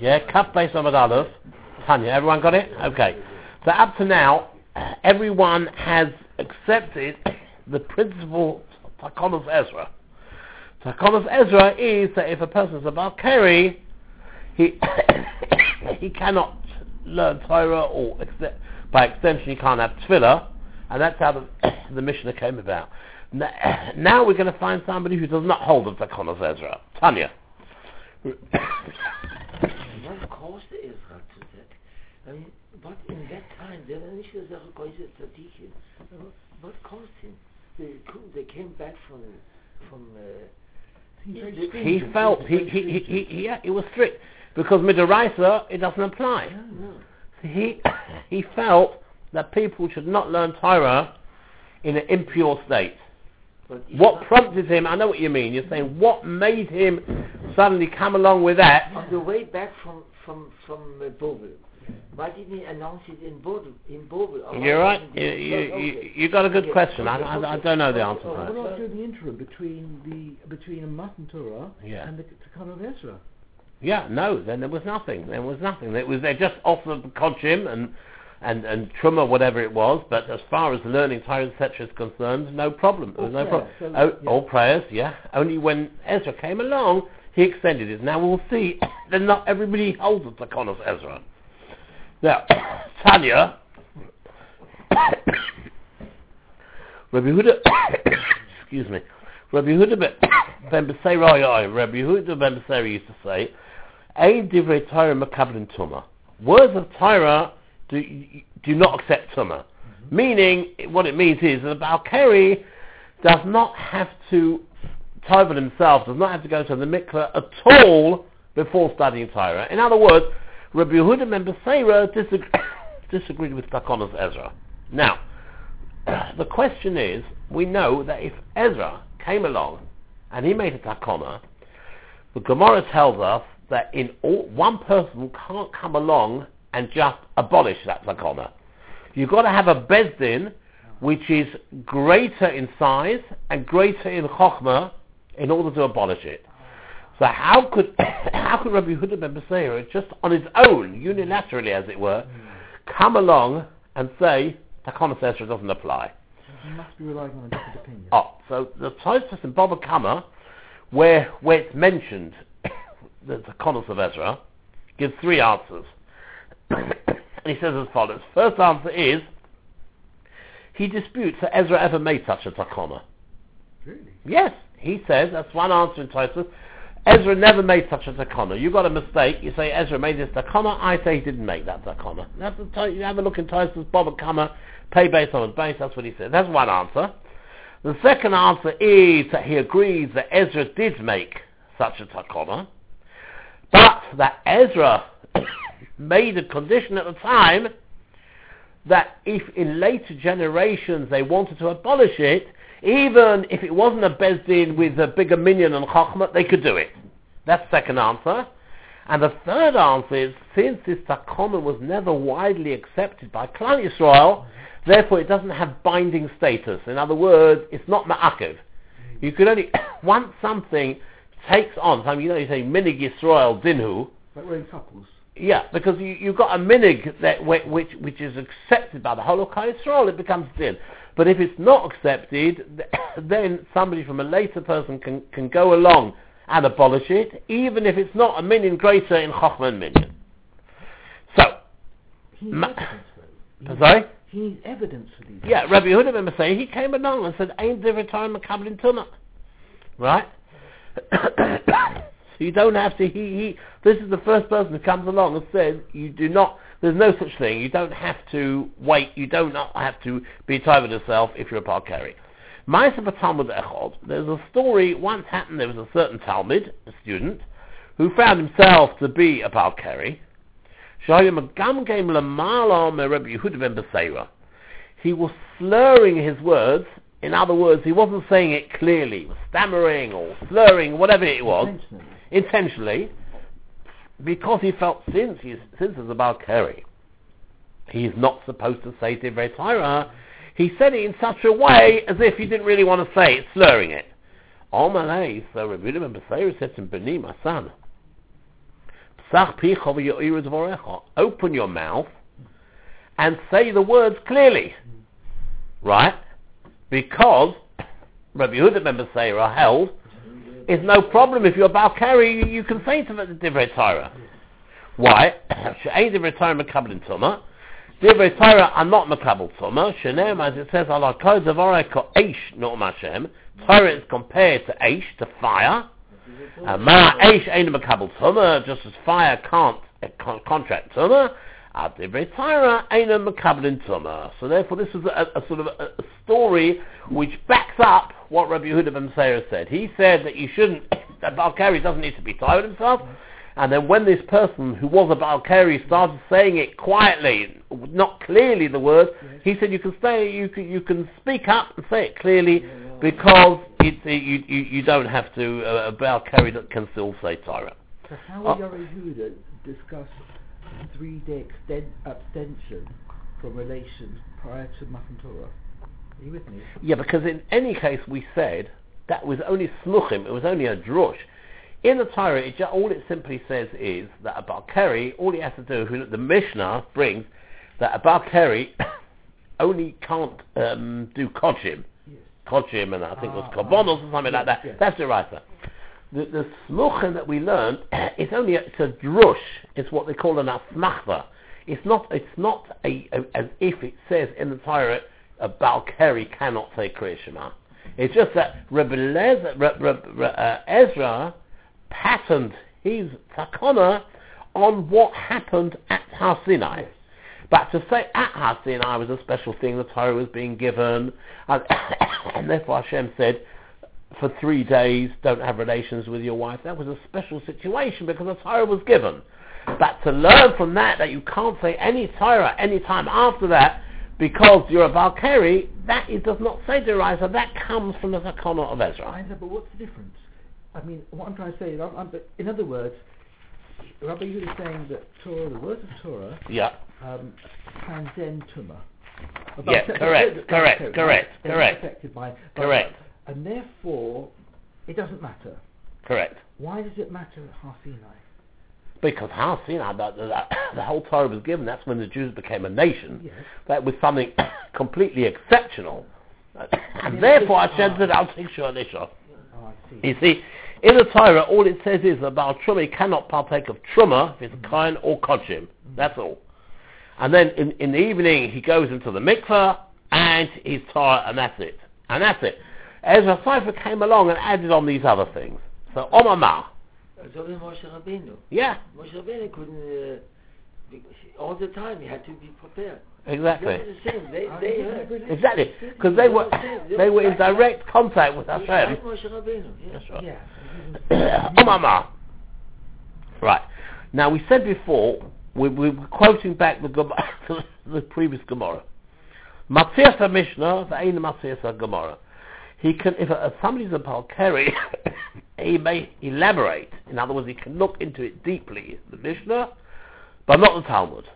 Yeah, Kaf Beis Amad Aleph. Tanya, everyone got it? Okay. So up to now, everyone has accepted the principle of Takonos Ezra. Takonos Ezra is that if a person is a Balkari, he he cannot learn Torah or ex- by extension he can't have Tefillah, and that's how the, the Mishnah came about. N- Now we're going to find somebody who does not hold of Takonos Ezra. Tanya. What caused Ezra to mean, but in that time, there were nicht gesagt, Geuse Tzadikim. What caused him? They, they came back from, from, uh, the- he felt he he he, he, yeah it was strict because midaraisa it doesn't apply. no. He he felt that people should not learn Torah in an impure state. But What prompted him? I know what you mean. You're saying what made him suddenly come along with that? on the way back from, from, from uh, why didn't he announce it in Bovel? In? You're oh, right. You, you, you, you got a good Okay, question. I, okay, I, I don't know the answer to Oh, that. oh, What about during the interim between the between a Matan Torah Yeah. and the Takana of Ezra? Yeah, no, then there was nothing. There was nothing. It was they just off the Kodshim and and and Truma, whatever it was. But as far as the learning Torah etc. is concerned, no problem. There was no problem. so, oh, yeah. All prayers, yeah. Only when Ezra came along, he extended it. Now we'll see that not everybody holds the Takon of Ezra. Now, Tanya, Rabbi Huda, excuse me, Rabbi Huda ben- Beserai, Rabbi Huda ben Beserai used to say, Ein divrei Torah makabelin tuma. Words of Torah do, do not accept tuma. Mm-hmm. Meaning, what it means is that a Balkari does not have to, Torah himself does not have to go to the mikveh at all before studying Torah. In other words, Rabbi Yehuda ben Beseira disagreed, disagreed with Takonos Ezra. Now, the question is, we know that if Ezra came along and he made a takona, the Gemara tells us that in all, one person can't come along and just abolish that takona. You've got to have a bezdin which is greater in size and greater in chokhmah in order to abolish it. So how could how could Rabbi Yehuda ben Beseira just on his own, unilaterally as it were, come along and say Takana Ezra doesn't apply? He must be relying on a different opinion. Oh, so the Tosfos in Baba Kama, where where it's mentioned the Takonos of Ezra, gives three answers. and he says as follows. First answer is he disputes that Ezra ever made such a takona. Really? Yes, he says that's one answer in Tosfos. Ezra never made such a takona. You got a mistake. You say Ezra made this takona. I say he didn't make that to- you have a look in Tosfos Baba Kama, pay base on base. That's what he said. That's one answer. The second answer is that he agrees that Ezra did make such a takona, but that Ezra made a condition at the time that if in later generations they wanted to abolish it, even if it wasn't a Bezdin with a bigger minyan and Chachma, they could do it. That's the second answer. And the third answer is, since this Takona was never widely accepted by Klal Yisrael, therefore it doesn't have binding status. In other words, it's not Ma'akiv. You could only, once something takes on, something, you know, you say Minig Yisrael Dinhu, Like wearing couples. Yeah, because you, you've got a minig that which which is accepted by the whole of Klal Yisrael, it becomes din. But if it's not accepted, then somebody from a later person can, can go along and abolish it, even if it's not a minyan greater in Chochmah and minyan. So, He needs Ma- evidence, though. He sorry? He needs evidence for these. Yeah, Rabbi Yehuda ben Masay, he came along and said, "Ain't there a time in tuna?" Right? so you don't have to. He, he. This is the first person who comes along and says, "You do not. There's no such thing. You don't have to wait. You don't have to be tied with yourself if you're a parkari." Ma'aser b'Talmud Echod. There's a story once happened. There was a certain Talmud, a student, who found himself to be a parkari. Shaya Magam Game Lamala me Rabbi Yehuda ben Beseira he was slurring his words. In other words, he wasn't saying it clearly. He was stammering or slurring, whatever it was, Intentionally. intentionally, because he felt since he's, since it's about Kerry, he's not supposed to say Divrei Torah. He said it in such a way as if he didn't really want to say it, slurring it. Omalei, so Rabbi ben Beseira said to Beni, my son. Open your mouth and say the words clearly. Right? Because Rabbi Yehuda ben Beseira held it's no problem if you're Balkari, you, you can say to the Divrei Torah. Why? She'ain Divrei Torah Mekabel Tumah. Divrei Torah are not Mekabel Tumah. Shenem, as it says, Allah Kod Zavarei Ko Eish not Hashem. Torah is compared to Eish, to fire. And Ma Eish Ein Mekabel Tumah, just as fire can't uh, con- contract Tumah. Ad Divrei Torah Ein Mekabel Tumah. So therefore this is a, a sort of a, a story which backs up what Rabbi Yehuda ben said. He said that you shouldn't, that Balkari doesn't need to be tired himself. And then when this person who was a Balkari started saying it quietly, not clearly the word, he said you can say you can you can speak up and say it clearly because it, you, you you don't have to uh, a Balkari that can still say Torah. So how Oh. will Yori Huda discuss three-day exten- abstention from relations prior to Matan Torah? Are you with me? Yeah, because in any case we said that was only smuchim, it was only a drush. In the Torah, it, all it simply says is that a Balkari, all he has to do, who- the Mishnah brings, that a Balkari only can't um, do kodshim. Yes. Kodshim, and I think it was Ah, ah. or something Yes, like that. yes. That's the right sir. The, the smuchim that we learn, it's only a, it's a drush. It's what they call an asmachta. It's not. It's not a, a as if it says in the Torah a Balkari cannot say Kriya Shema. It's just that Rebbe Lez, Re, Re, uh, Ezra patterned his takana on what happened at Har Sinai. But to say at Har Sinai was a special thing, the Torah was being given, and, and therefore Hashem said, for three days don't have relations with your wife. That was a special situation because the Torah was given. But to learn from that that you can't say any Torah any time after that because you're a Balkari, that it does not say to derisa. That comes from the Takana of I Ezra. know, but what's the difference? I mean, what I'm trying to say is, I'm, I'm, in other words, Rabbi Yehuda is saying that Torah, the words of Torah, Yeah. um, transcend Tumah. Yeah, correct, correct, correct, correct. affected by, by Correct. that. And therefore, it doesn't matter. Correct. Why does it matter at Har Sinai? Because Har Sinai, the, the, the whole Torah was given. That's when the Jews became a nation. Yes. That was something completely exceptional. And therefore I said that I'll take sure. Oh. You see, in the Torah, all it says is about Truma, he cannot partake of Truma if it's mm-hmm. kain or kodshim. Mm-hmm. That's all. And then in, in the evening, he goes into the mikveh, and he's Torah, and that's it. And that's it. Ezra HaSofer came along and added on these other things. So, Omama, So did Moshe Rabbeinu. yeah, Moshe Rabbeinu couldn't, uh, all the time he had to be prepared. exactly. The same. They, they heard. Exactly, because they were they were in direct contact with Just Hashem. like Moshe Rabbeinu. Yeah. That's right. Yeah. Omama. Right. Now we said before we, we were quoting back the Gem- the previous Gemara. Matthias Mishnah, the ain't Matthias Gemara. He can, if a, somebody's a Palkeri, he may elaborate. In other words, he can look into it deeply, the Mishnah, but not the Talmud.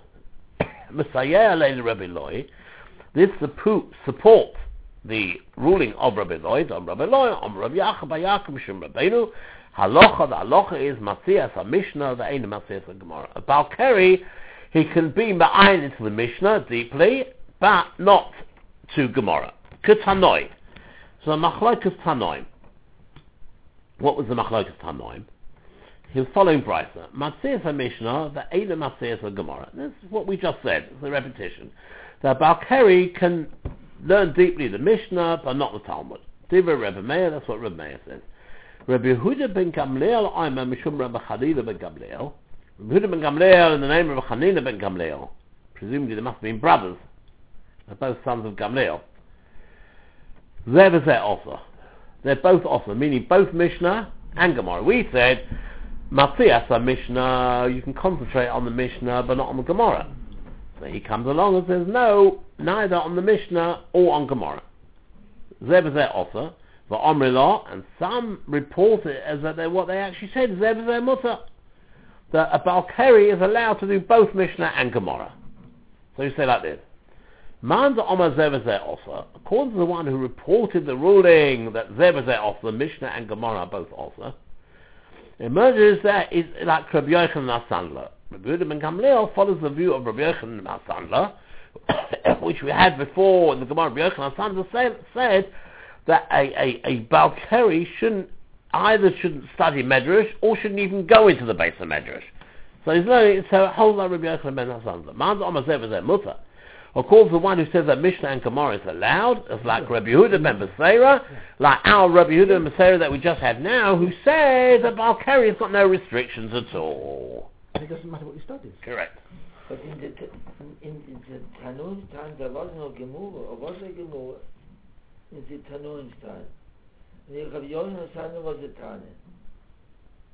This suppo- supports the ruling of Rabbi Lloyd, on Rabbi Lloyd, on Rabbi Yaakov, Yaakov, Mishum Rabbeinu, halacha, the halacha is Matthias, a Mishnah, the ain't Matthias, a Gemara. A Balkari, he can be ma'ayin into the Mishnah deeply, but not to Gemara. Ketanoi. So the Machlokas Tanoim. What was the Machlokas Tanoim? He was following Brisa. Matthias a Mishnah, the ain't Matthias a Gemara. This is what we just said, it's a repetition. The Balkari can learn deeply the Mishnah, but not the Talmud. Diva Rebbe Meir, that's what Rebbe Meir says. Rabbi Yehuda ben Gamliel, I'm a Mishum Rabbi Chanina ben Gamliel. Rabbi Yehuda ben Gamliel in the name of Chanina ben Gamliel. Presumably they must have been brothers. They're both sons of Gamliel. They're the Zeh also. They're both also, meaning both Mishnah and Gemara. We said, Matthias a Mishnah, you can concentrate on the Mishnah, but not on the Gemara. So he comes along and says, no, neither on the Mishnah or on Gemara. Zeb is their offer, the Omri Lot, and some report it as that they, what they actually said, Zeb is their mutter. That a Balkari is allowed to do both Mishnah and Gemara. So you say like this. Man the Omer offer, according to the one who reported the ruling that their offer, Mishnah and Gemara both offer, The emerges there is like Rabbi Yochanan Asandler. Rabbi Yehuda ben Gamliel follows the view of Rabbi Yochanan Asandler, which we had before in the Gemara. Rabbi Yochanan Asandler said, said that a, a, a Balkari shouldn't either shouldn't study Medrash or shouldn't even go into the base of Medrash. So he's learning, so hold on Rabbi Yochanan Asandler. Man's Omazev is mutter. Of course, the one who says that Mishnah and Gemara is allowed is like Rabbi Yehuda ben Beseira, like our Rabbi Yehuda ben Beseira that we just had now, who says that Balkari has got no restrictions at all. And it doesn't matter what you studies. Correct. But in the t- in, in the Tanun time there was no Gemara, or was a Gemara in the Tanun time. And the Rabbi Yochanan Sandler was a Tane.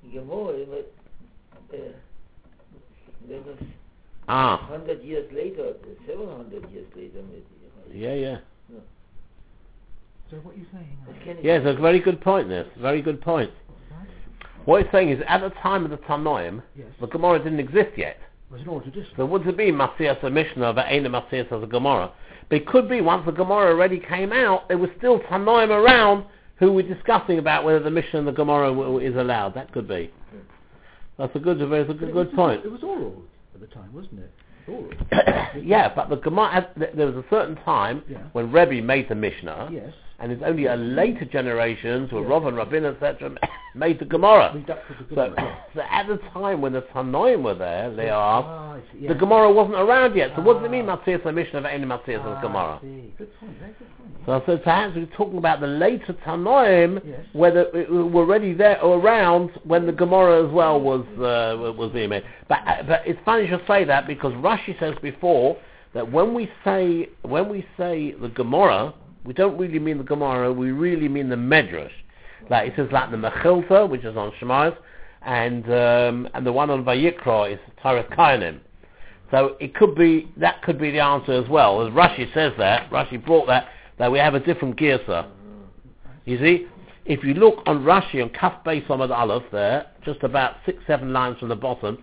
In Gemara, it was, uh, there was Ah, hundred years later, seven hundred years later, maybe. yeah, yeah. So what are you saying? But can it- Yes, a very good point, this. Very good point. Right? What he's saying is, at the time of the Tanoim, Yes. the Gemara didn't exist yet. It was an oral tradition. So would it be Masias a Mishnah, but ain't a Masias as a Gemara? But it could be once the Gemara already came out, there was still Tanoim around who were discussing about whether the Mishnah and the Gemara w- w- is allowed. That could be. That's a good, that's a good, good point. It was oral at the time, wasn't it? Yeah, but the Gemara, there was a certain time Yeah. when Rebbe made the Mishnah, yes. And it's only a later generations, where Yeah. Rav and Rabin, etc., made the Gemara. So, so at the time when the Tanoim were there, they are, Ah, I see, the yeah. Gemara wasn't around yet. So what does it mean, Ah. Matthias and Mishnah, any Matthias Ah, and Gemara? I. Good point, very good point. So said perhaps we're talking about the later Tanoim, Yes. whether it were already there or around when the Gemara as well was uh, was being made. But uh, but it's funny you should say that because Rashi says before that when we say when we say the Gemara, we don't really mean the Gemara, we really mean the Medrash. Like it says like the Mechilta, which is on Shemais, and um, and the one on Vayikra is Taras Kainim. So it could be that could be the answer as well. As Rashi says that, Rashi brought that that we have a different girsa. You see, if you look on Rashi on Kaf Beis Amad Aleph there, just about six seven lines from the bottom.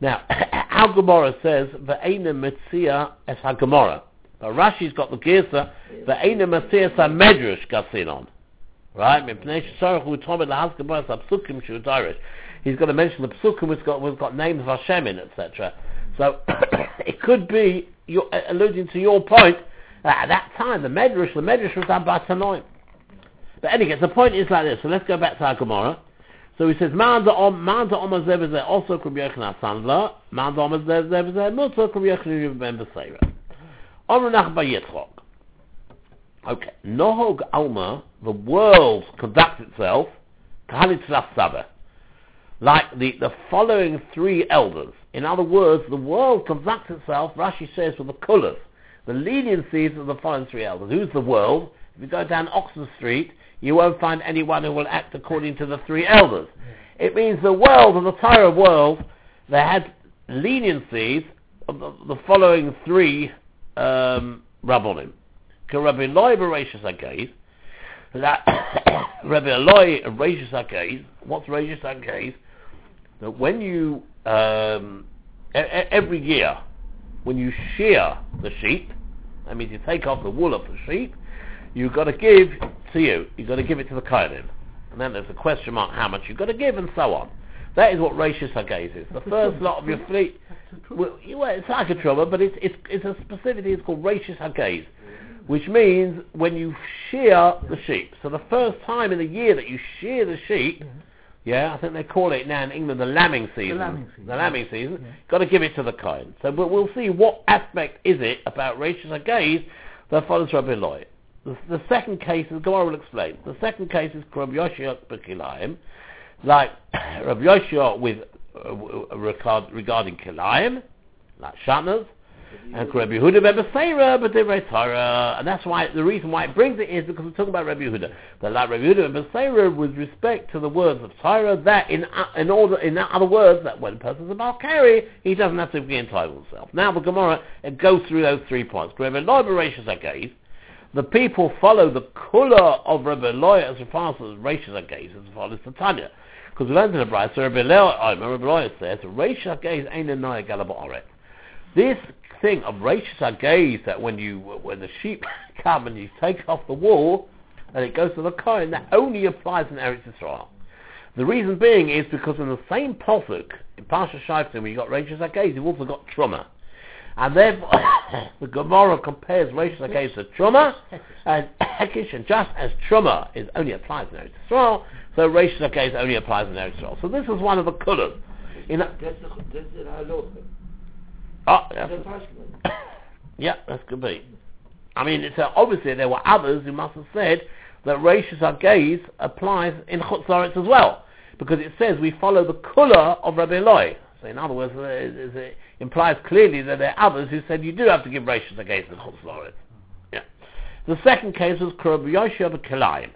Now, our Gemara says Ve'ena Metzia Es HaGemara. But Rashi's got the girsa Ve'ena Metzia Es HaMedrash Gasinon. Right? He's got to mention the Psukim which got, which got names of Hashem in, etc. So it could be you're uh, alluding to your point at that time the Medrash, the Medrash was done by Tanoim. But anyway, the point is like this. So let's go back to our Gemara. So he says, Manda Om Manda Omer Zevazeh also Rabbi Yochanan Sandler. Manda Omer Zevazeh Mutter Rabbi Yochanan Ben Beseira. Omer Nach Bayitzchok. Okay. Nohog Alma, the world conducts itself, Kahalitzlas Sabbath. Like the, the following three elders. In other words, the world conducts itself, Rashi says, with the kulas, the leniencies of the following three elders. Who's the world? If you go down Oxford Street, you won't find anyone who will act according to the three elders. It means the world, of the entire world, they had leniencies of the, the following three um, rabbonim. Rabbi Eloi Bereshus Hagez, that Rabbi Eloi Bereshus Hagez, what's Bereshus Hagez? That when you, um, e- every year, when you shear the sheep, that means you take off the wool of the sheep, you've got to give to you, you've got to give it to the Kohanim. And then there's a question mark how much you've got to give and so on. That is what Rashis Hagez is. The first lot of your fleet, the well, it's like a trouble, but it's, it's, it's a specific thing, it's called Rashis Hagez, which means when you shear the sheep. So the first time in the year that you shear the sheep, yeah, I think they call it now in England the lambing season. lambing season, The lambing season. Yeah. Got to give it to the kind. So we'll, we'll see what aspect is it about Rashis Hagez that follows Rabbi Eloi. The, the second case, the Gemara will explain. The second case is Rabbi Yoshua Bekilayim, like Rabbi Yoshua with uh, regard, regarding Kilayim, like Shatnez, and Rabbi Yehuda ben Beseira, but very Torah, and that's why the reason why it brings it is because we're talking about Rabbi Yehuda. That like Rabbi Yehuda ben Beseira, with respect to the words of Torah, that in uh, in order in other words, that when a person's about carry, he doesn't have to be entitled himself. Now the Gemara it goes through those three points. Rabbi Hagez, the people follow the kula of Rabbi Eloi as far as Rashis Hagez as far as the Tanya. Because we learned in the Bride, so Rabbi Eloi, Rabbi Eloi says, Rashis Hagez ain't a noya galaba'aret. This thing of Rashis Hagez, that when you when the sheep come and you take off the wool and it goes to the Kohen, that only applies in Eretz Yisrael. The reason being is because in the same posuk in Parsha Shaitim, when you got Zakez, you've also got Truma. And therefore, the Gemara compares Zakez to Truma and Hekish, and just as Truma is only applies in Eretz Yisrael, so Rachel Zakez only applies in Eretz Yisrael. So this is one of the colors. In a, That's the, the halacha. oh, That's that's, the yeah, that could be. I mean, it's, uh, obviously there were others who must have said that Rachel Zakez applies in Chutz La'aretz as well, because it says we follow the kula of Rabbi Eloi. So in other words, uh, it, it implies clearly that there are others who said you do have to give Rachel Zakez in Chutz La'aretz. Yeah. The second case was of Kilayim.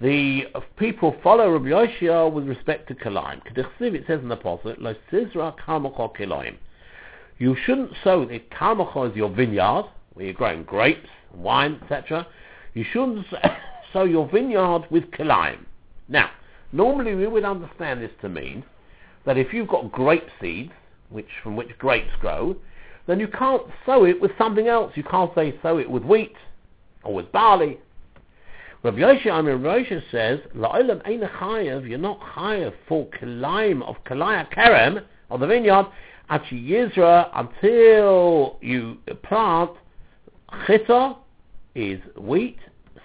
The people follow Rabbi Yoshia with respect to Kilayim. K'dichsiv, it says in the Apostle, Lo Sizra Karmachol Kilayim. You shouldn't sow the Karmachol is your vineyard, where you're growing grapes, wine, etc. You shouldn't sow your vineyard with Kilayim. Now, normally we would understand this to mean that if you've got grape seeds, which from which grapes grow, then you can't sow it with something else. You can't say sow it with wheat or with barley. I mean, Rabbi Yosha says, La'ilam ein chayev, you're not chayev for kilayim of kilaya kerem, of the vineyard, achi yizra, until you plant, chita is wheat,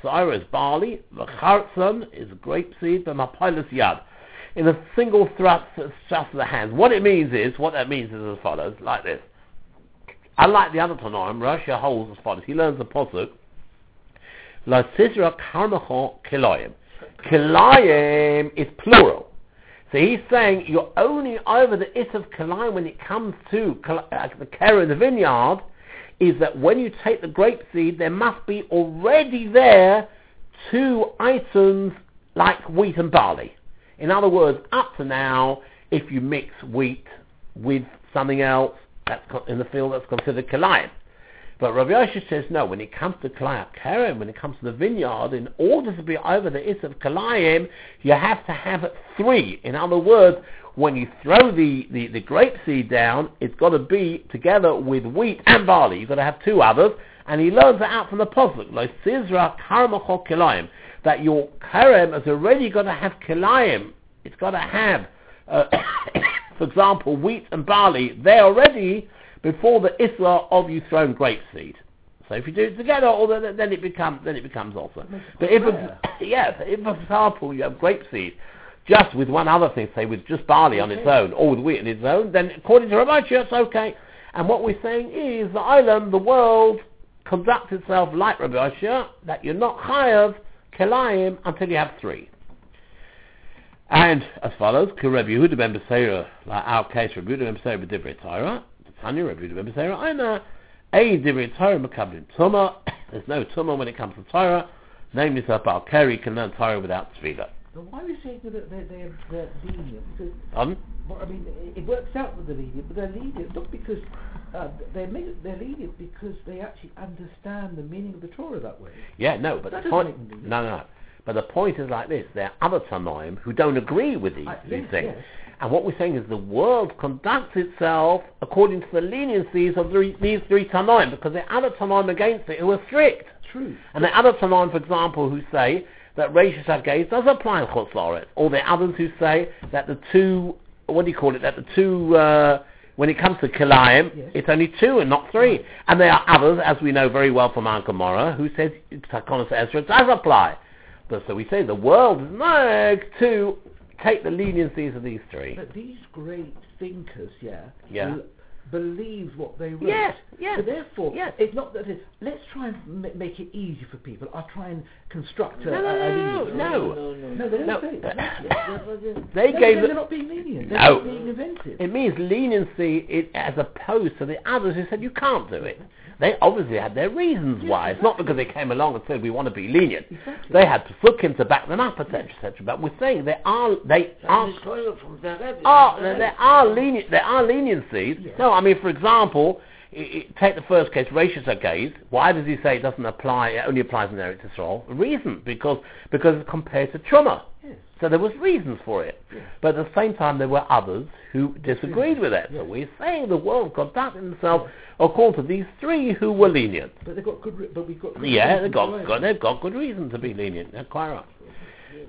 syra is barley, v'chartzon is grape seed, v'mapilus yad. In a single thrust, of the hands. What it means is, what that means is as follows, like this. Unlike the other Tanoim, Russia holds as follows. He learns the posuk, La Sisra Karmacho Kilayim. Kilayim is plural. So he's saying you're only over the is of Kilayim when it comes to uh, the care in the vineyard, is that when you take the grape seed, there must be already there two items like wheat and barley. In other words, up to now, if you mix wheat with something else that's in the field, that's considered Kilayim. But Rabbi Yosha says no. When it comes to Kalayim Kerem, when it comes to the vineyard, in order to be over the is of Kalayim, you have to have three. In other words, when you throw the, the, the grape seed down, it's got to be together with wheat and barley. You've got to have two others. And he learns that out from the Pasuk, like Sizra Karamachol Kilayim, that your Kerem has already got to have Kilayim. It's got to have, uh, for example, wheat and barley. They're already before the isra of you thrown grape seed. So if you do it together, or then, it becomes then it becomes also. But if yeah, if for example you have grape seed just with one other thing, say with just barley on its own, or with wheat on its own, then according to Rabbi Shia, it's okay. And what we're saying is the island, the world, conducts itself like Rabbi Shia, that you're not chayav kelayim until you have three. And as follows, Rabbi Yehuda ben Beseira, like our case, Rabbi Yehuda ben Beseira b'divrei Torah, Tanya, Rabbi ben Beseira, Aina, a divrei Torah mekablim Tumah, there's no Tumah when it comes to Torah, Name so Baal Keri can learn Torah without tefillah. But why are you saying that they're, they're, they're lenient? Because, well, I mean, it, works out with the lenient, but they're lenient not because uh, they're they're lenient because they actually understand the meaning of the Torah that way. Yeah, no, but That the point, no, no, no. But the point is like this: there are other Tanoim who don't agree with these, I- these yes, things. yes. And what we're saying is the world conducts itself according to the leniencies of the, these three Tanoim, because there are other Tanoim against it who are strict. True. And there are other Tanoim, for example, who say that Rashis Hagez does apply in Chutz Or there are others who say that the two, what do you call it, that the two, uh, when it comes to Kilayim, Yes. it's only two and not three. And there are others, as we know very well from Al Gemara, who says Takonos Ezra does apply. But so we say the world is not to take the leniencies of these three. But these great thinkers, yeah, Yeah. bel- believed what they wrote. Yes, yes, So therefore, yes. it's not that it's, let's try and ma- make it easy for people. I'll try and construct a, No, no, a, a no, lenient- no. no, no. No, they don't No. say that. That was it. They No, gave they're not being lenient. They're No. not being inventive. it means leniency it, as opposed to the others who said you can't do it. They obviously had their reasons Yes, why. It's not because they came along and said we want to be lenient. Exactly. They had to foot him to back them up, etc., etc. But we're saying there are they are And from are The ah, there, are lenient there are leniencies. Yes. No, I mean for example, i i take the first case, Rashis Hagez. Why does he say it doesn't apply? It only applies in Eretz Yisrael. Reason because because it's compared to Truma. Yes. So there was reasons for it. Yes. But at the same time, there were others who disagreed with it. So we're saying the world conducted themselves according to these three who were lenient. But they've got good. Re- but we've got. Good Yeah, reasons they've got, they've got good reason to be lenient. They're quite right.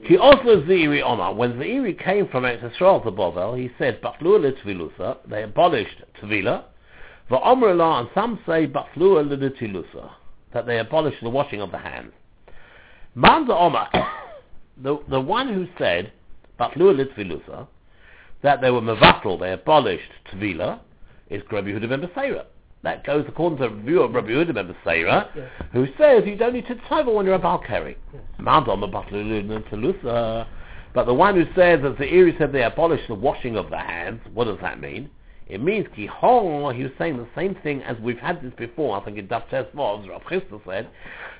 Ki Oslo Ziri Omar, when Ziri came from Eretz Yisrael to Bovel, he said, Litvilusa, they abolished Tvila, Va'omer Allah, and some say Batlua Liditilusa, that they abolished the washing of the hands. Manda Omar, the, the one who said, Batlua Litvilusa, that they were Mevatel, they abolished Tvila, is Rabbi Yehuda ben Beseira. That goes according to the view of Rabbi Yehuda ben Beseira, Yes. who says you don't need to when you're a Balkari. Yes. But the one who says, as the Eri said, they abolished the washing of the hands, what does that mean? It means ki he was saying the same thing as we've had this before, I think in Daf Tesvov, Rav Chisda said,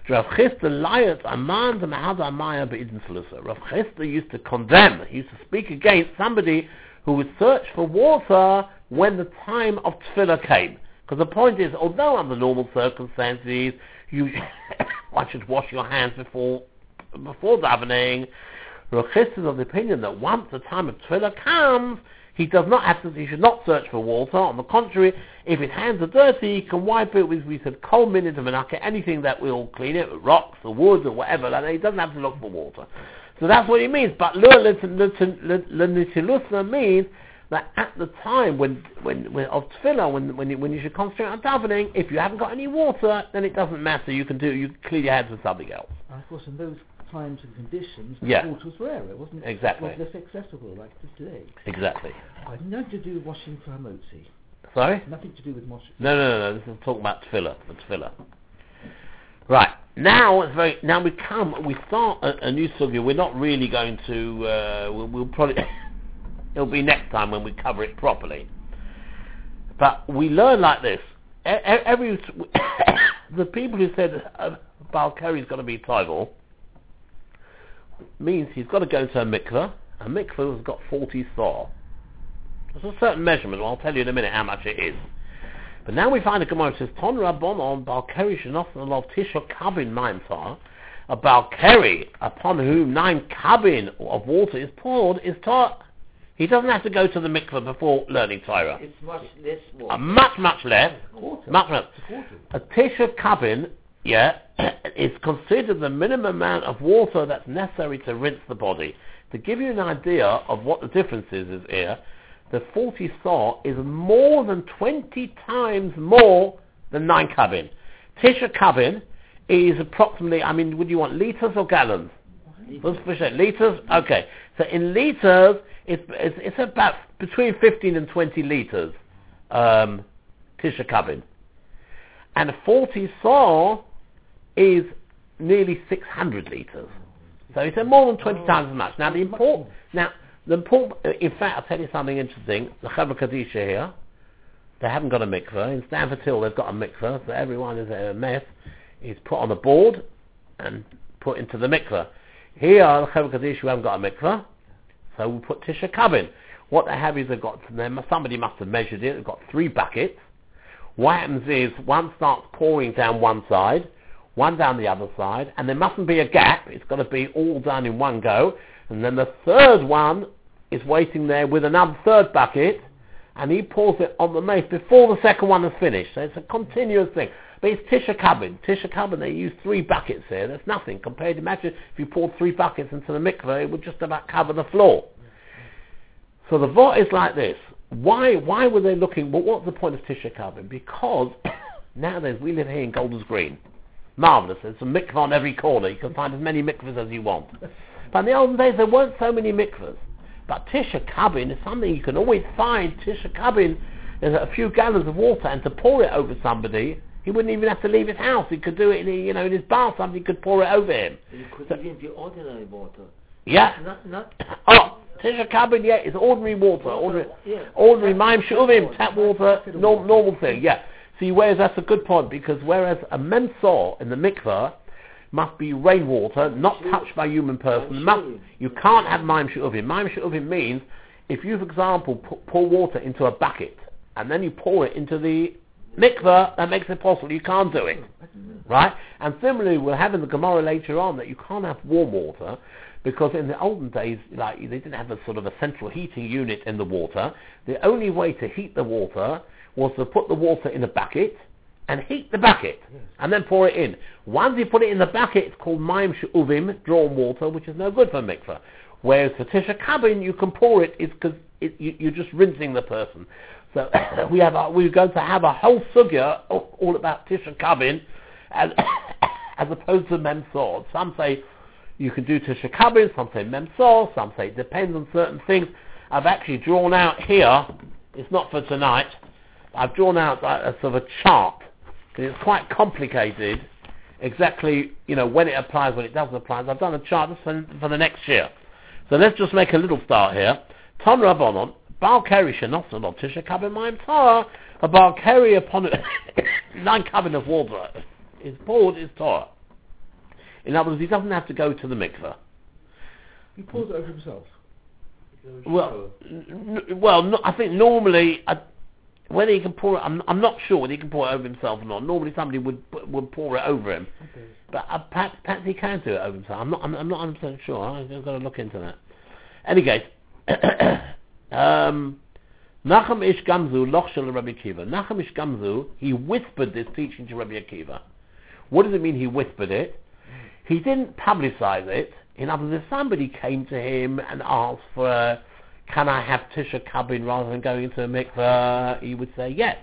Rav Chisda liat aman de mahad amaya be'idin telusa. Rav Chisda used to condemn, he used to speak against somebody who would search for water when the time of tefillah came. Because the point is, although under normal circumstances, you one should wash your hands before before davening, Rav Chisda is of the opinion that once the time of tefillah comes, he does not have to, he should not search for water. On the contrary, if his hands are dirty, he can wipe it with, we said, coal minute of manaka, anything that will clean it, rocks or wood or whatever, like that. he doesn't have to look for water. So that's what he means. But lenitilusa means that at the time when, when, when of tefillah, when, when, you, when you should concentrate on davening, if you haven't got any water, then it doesn't matter. You can do, you can clean your hands with something else. And of course, in those times and conditions, the Yeah. water was rarer, it wasn't Exactly. was less accessible like it is today. Exactly. I had nothing to do with washing for hamotzi. Sorry? Nothing to do with washing. No, no, no, no. This is talking about tefillah. For tefillah. Right now, it's very. Now we come. We start a, a new sugya. We're not really going to. Uh, we'll, we'll probably. it'll be next time when we cover it properly. But we learn like this. E- Every the people who said uh, Balkari's got to be tribal means he's got to go to a mikveh. A mikveh has got forty saw. There's a certain measurement. I'll tell you in a minute how much it is. But now we find a Gemara that says, Ton Rabbon on Balkeri Shenosan of Tisha Kabin Maimtar, a Balkeri upon whom nine cabin of water is poured is taught. He doesn't have to go to the mikveh before learning Torah. It's much less A water. much, much less. Quarter. Much less. It's a quarter. A Tisha Kabin, yeah, is considered the minimum amount of water that's necessary to rinse the body. To give you an idea of what the difference is, is here, the 40 saw is more than 20 times more than 9 cabin. Tisha cabin is approximately, I mean, would you want litres or gallons? Percent? Litres? Okay. So in litres, it's, it's, it's about between 15 and 20 litres, um, Tisha cabin. And a 40 saw is nearly 600 litres. So it's more than 20 times as much. Now the important, now the important, in fact, I'll tell you something interesting. The Chabra Kadisha here, they haven't got a mikveh. In Stamford Hill, they've got a mikveh, so everyone is a mess. Is put on a board and put into the mikveh. Here, the Chabra Kadisha haven't got a mikveh, so we put Tisha Kabin. What they have is they've got, somebody must have measured it, they've got three buckets. What happens is one starts pouring down one side, one down the other side, and there mustn't be a gap. It's got to be all done in one go. And then the third one is waiting there with another third bucket, and he pours it on the mace before the second one is finished. So it's a continuous thing. But it's Tisha Kabin. Tisha Kabin, they use three buckets here. That's nothing compared to, imagine if you poured three buckets into the mikveh, it would just about cover the floor. So the vote is like this. Why why were they looking, well, what's the point of Tisha Kabin? Because nowadays we live here in Golders Green. Marvellous. There's a mikveh on every corner. You can find as many mikvehs as you want. But in the olden days there weren't so many mikvehs. But Tisha Kabin is something you can always find. Tisha Kabin is a few gallons of water and to pour it over somebody, he wouldn't even have to leave his house. He could do it in, you know, in his bath. Somebody could pour it over him. You could So- even the ordinary water. Yeah. Not, not, Oh, Tisha Kabin, yeah, it's ordinary water. Ordinary, yeah. ordinary mime shuvim, tap water, norm, normal thing, yeah. See, whereas that's a good point, because whereas a mensor in the mikveh must be rainwater, not touched by human person, must, you can't have mime shuvim. Mime shuvim means, if you, for example, pour water into a bucket, and then you pour it into the mikveh, that makes it possible. You can't do it. Right? And similarly, we'll have in the Gemara later on that you can't have warm water because in the olden days, like they didn't have a sort of a central heating unit in the water. The only way to heat the water was to put the water in a bucket and heat the bucket, Yes. and then pour it in. Once you put it in the bucket, it's called maim she'uvim, drawn water, which is no good for mikveh. Whereas for tisha kabin, you can pour it, because you, you're just rinsing the person. So we have a, we're going to have a whole sugya all all about tisha kabin, as, as opposed to memsor. Some say you can do tisha kabin, some say memsor, some say it depends on certain things. I've actually drawn out here, it's not for tonight, I've drawn out a, a sort of a chart, it's quite complicated, exactly, you know, when it applies, when it doesn't apply. So I've done a chart just for, for the next year. So let's just make a little start here. Ton Rabbanon, Shenosan on Tisha Kabin Mayim Torah, a Baal Keri upon a nine cabin of water is poured is Torah. In other words, he doesn't have to go to the mikveh. He pours it over himself. Well, n- well, no, I think normally I, whether he can pour it, I'm, I'm not sure whether he can pour it over himself or not. Normally somebody would would pour it over him, Okay. but uh, perhaps, perhaps he can do it over himself. I'm not I'm, I'm not 100 percent sure. I've got to look into that. Any case, um, Nachum Ish Gamzu Loch Shel Rabbi Akiva. Nachum Ish Gamzu he whispered this teaching to Rabbi Akiva. What does it mean? He whispered it. He didn't publicize it. In other words, if somebody came to him and asked for, a, can I have Tisha Kabin rather than going into a mikveh, he would say yes.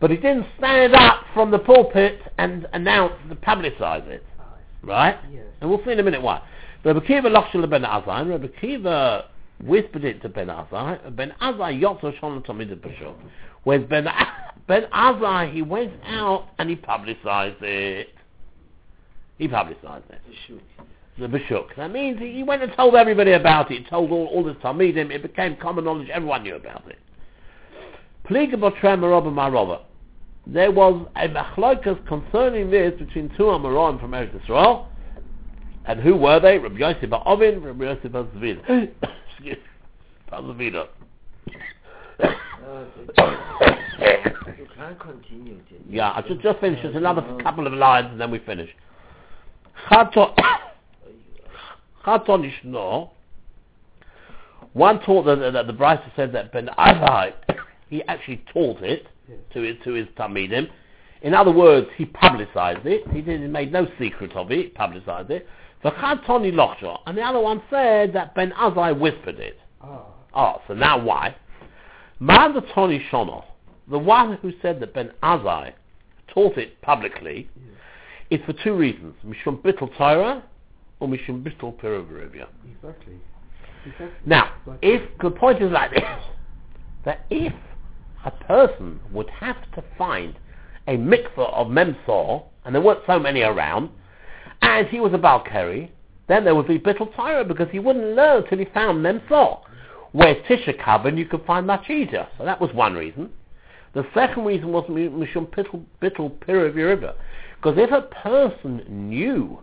But he didn't stand up from the pulpit and announce, and publicize it. Right? Yes. And we'll see in a minute why. Rabbi Kiva Lochshel Ben Azai, Rabbi Kiva whispered it to Ben Azai, Ben Azai Yotzo Shon Tamid Bashuk. Whereas Ben, ben Azai, he went out and he publicized it. He publicized it. The. Bashuk. That means he went and told everybody about it. Told all, all the Talmidim. It became common knowledge. Everyone knew about it. Pliga Botrem Marova. There was a machlokas concerning this between two Amorim from Eretz Yisrael. And who were they? Rabbi Yosef Ba'ovin, Rabbi Yosef Ba'zavida. Excuse the- you can't continue. Yeah, I just, just finished. Just another couple of lines and then we finish. Chato- Chaton Ishno. One taught that, that the Brisa said that Ben Azai, he actually taught it Yes. to his to his Talmidim. In other words, he publicized it. He did, he made no secret of it. He publicized it. The V'chatoni lochsho. And the other one said that Ben Azai whispered it. Ah. Oh, so now why? Man the Tony Shono, the one who said that Ben Azai taught it publicly, is for two reasons. Mishum Bittel Torah or Mishum Bittel Piravirivia. Exactly. Exactly. Now, if the point is like this, that if a person would have to find a mikveh of Memsor, and there weren't so many around, and he was a Balkari, then there would be Bittel Torah because he wouldn't learn till he found Memsor. Where Tisha Kabin you could find much easier. So that was one reason. The second reason was Mi- Mishum Bittel Piravirivia. Because if a person knew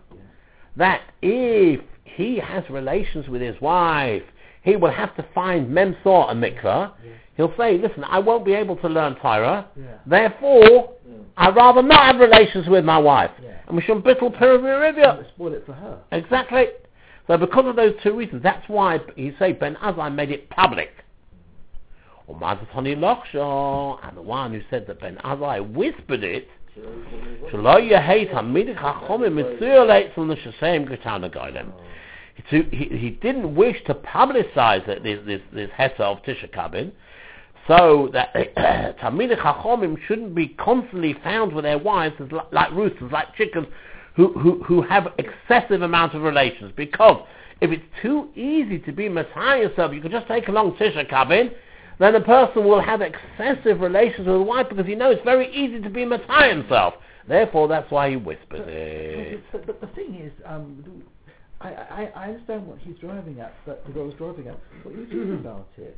that if he has relations with his wife, he will have to find Memsor and Mikvah, Yeah. he'll say, listen, I won't be able to learn Torah, Yeah. therefore, Yeah. I'd rather not have relations with my wife. And we shouldn't bittle. Let's spoil it for her. Exactly. So because of those two reasons, that's why he say Ben Azai made it public. Or Mazatoni Loksho, and the one who said that Ben Azai whispered it, he, he didn't wish to publicize this, this, this Hesed of Tisha Kabin, so that Talmid Chachomim shouldn't be constantly found with their wives as like, like roosters, like chickens, who, who, who have excessive amount of relations. Because if it's too easy to be Messiah yourself, you could just take along Tisha Kabin then the person will have excessive relations with the wife because he knows it's very easy to be Messiah himself. Therefore, that's why he whispered it. But, but the thing is, um, I, I, I understand what he's driving at, but what I was driving at. What you're talking about it.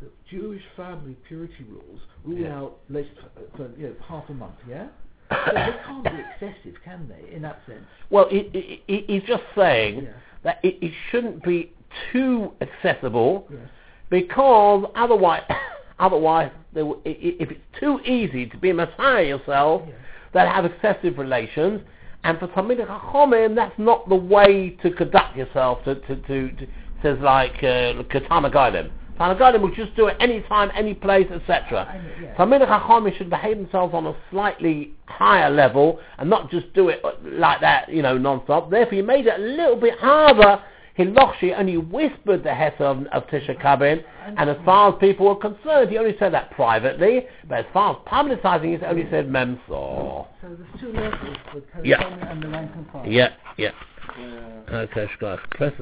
The Jewish family purity rules rule Yeah. out less, for you know, half a month, yeah? so they can't be excessive, can they, in that sense? Well, he, he, he- he's just saying Yeah. that it, it shouldn't be too accessible Yes. Because otherwise, otherwise, there will, i- i- if it's too easy to be a Messiah yourself, Yeah. that have excessive relations, and for some Talmid Chachomim, that's not the way to conduct yourself. To, to, to, to says like uh, Katana Gailim. Tanagodim will just do it any time, any place, etc. Yeah. Talmidei Chachamim should behave themselves on a slightly higher level and not just do it like that, you know, non-stop. Therefore, you made it a little bit harder. Hilochi only whispered the Hesed of, of Tisha Kabin, and as far as people were concerned, he only said that privately, but as far as publicizing it, he only said Memsor. So there's two levels Yeah. And the rank and file. Yeah, yeah. Yeah. Okay. Press the